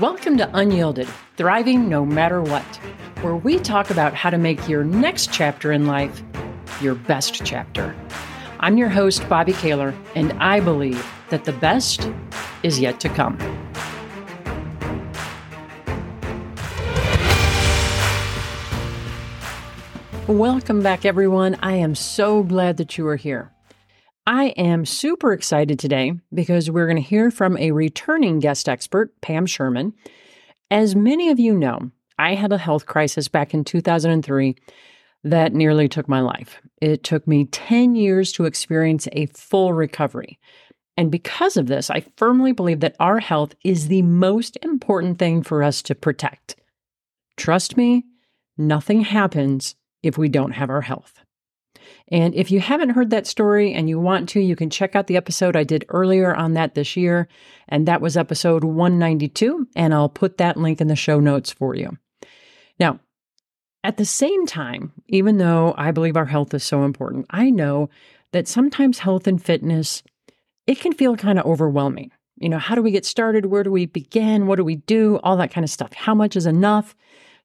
Welcome to Unyielded Thriving No Matter What, where we talk about how to make your next chapter in life your best chapter. I'm your host, Bobbi Kahler, and I believe that the best is yet to come. Welcome back, everyone. I am so glad that you are here. I am super excited today because we're going to hear from a returning guest expert, Pam Sherman. As many of you know, I had a health crisis back in 2003 that nearly took my life. It took me 10 years to experience a full recovery. And because of this, I firmly believe that our health is the most important thing for us to protect. Trust me, nothing happens if we don't have our health. And if you haven't heard that story and you want to, you can check out the episode I did earlier on that this year. And that was episode 192. And I'll put that link in the show notes for you. Now, at the same time, even though I believe our health is so important, I know that sometimes health and fitness, it can feel kind of overwhelming. You know, how do we get started? Where do we begin? What do we do? All that kind of stuff. How much is enough?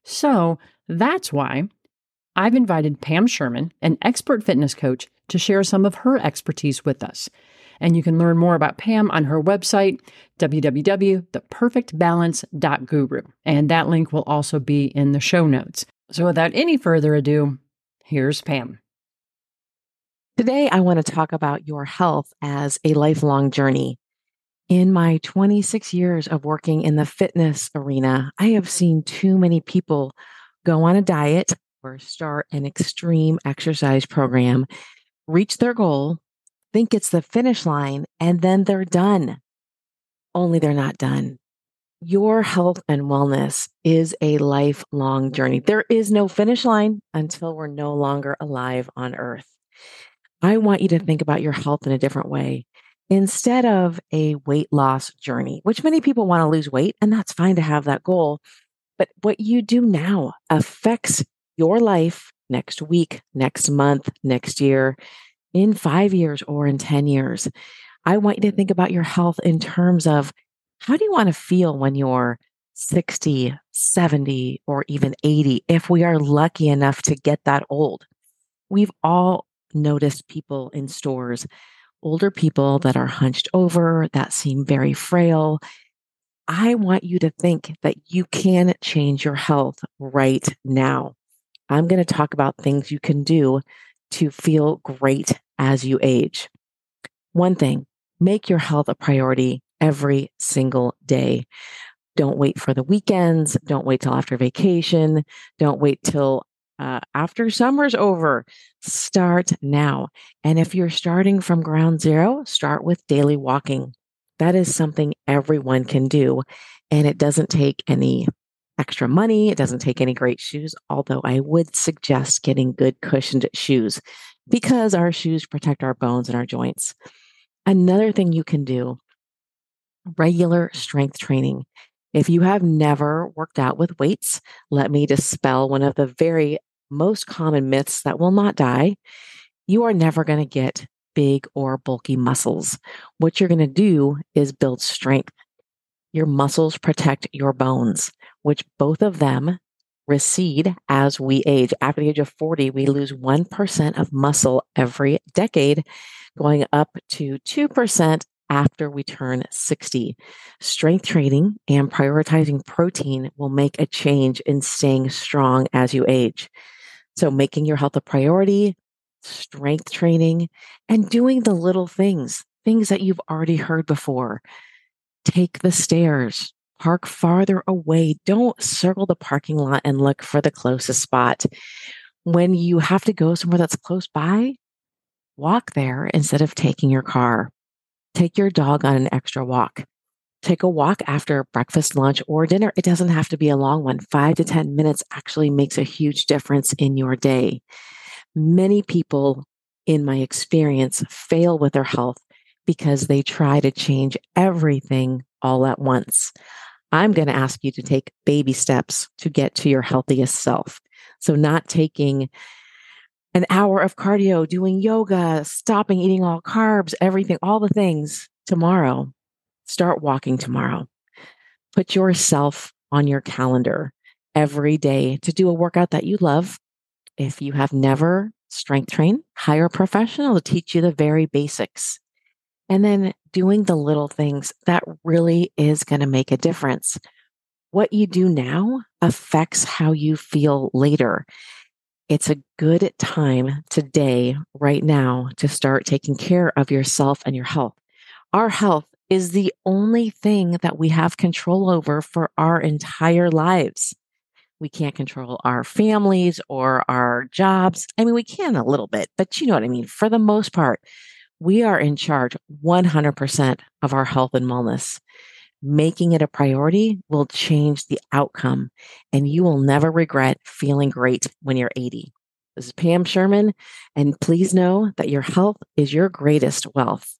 So that's why I've invited Pam Sherman, an expert fitness coach, to share some of her expertise with us. And you can learn more about Pam on her website, www.theperfectbalance.guru. And that link will also be in the show notes. So without any further ado, here's Pam. Today, I want to talk about your health as a lifelong journey. In my 26 years of working in the fitness arena, I have seen too many people go on a diet or start an extreme exercise program, reach their goal, think it's the finish line, and then they're done. Only they're not done. Your health and wellness is a lifelong journey. There is no finish line until we're no longer alive on earth. I want you to think about your health in a different way. Instead of a weight loss journey, which many people want to lose weight, and that's fine to have that goal. But what you do now affects your life next week, next month, next year, in five years, or in 10 years. I want you to think about your health in terms of how do you want to feel when you're 60, 70, or even 80, if we are lucky enough to get that old. We've all noticed people in stores, older people that are hunched over, that seem very frail. I want you to think that you can change your health right now. I'm going to talk about things you can do to feel great as you age. One thing, make your health a priority every single day. Don't wait for the weekends. Don't wait till after vacation. Don't wait till uh, after summer's over. Start now. And if you're starting from ground zero, start with daily walking. That is something everyone can do. And it doesn't take any extra money. It doesn't take any great shoes, although I would suggest getting good cushioned shoes because our shoes protect our bones and our joints. Another thing you can do regular strength training. If you have never worked out with weights, let me dispel one of the very most common myths that will not die. You are never going to get big or bulky muscles. What you're going to do is build strength. Your muscles protect your bones which both of them recede as we age. After the age of 40, we lose 1% of muscle every decade, going up to 2% after we turn 60. Strength training and prioritizing protein will make a change in staying strong as you age. So, making your health a priority, strength training, and doing the little things, things that you've already heard before. Take the stairs, park farther away. Don't circle the parking lot and look for the closest spot. When you have to go somewhere that's close by, walk there instead of taking your car. Take your dog on an extra walk. Take a walk after breakfast, lunch, or dinner. It doesn't have to be a long one. Five to 10 minutes actually makes a huge difference in your day. Many people, in my experience, fail with their health because they try to change everything all at once. I'm going to ask you to take baby steps to get to your healthiest self. So, not taking an hour of cardio, doing yoga, stopping eating all carbs, everything, all the things tomorrow. Start walking tomorrow. Put yourself on your calendar every day to do a workout that you love. If you have never strength trained, hire a professional to teach you the very basics. And then doing the little things that really is going to make a difference. What you do now affects how you feel later. It's a good time today, right now, to start taking care of yourself and your health. Our health is the only thing that we have control over for our entire lives. We can't control our families or our jobs. I mean, we can a little bit, but you know what I mean. For the most part, we are in charge 100% of our health and wellness. Making it a priority will change the outcome, and you will never regret feeling great when you're 80. This is Pam Sherman, and please know that your health is your greatest wealth.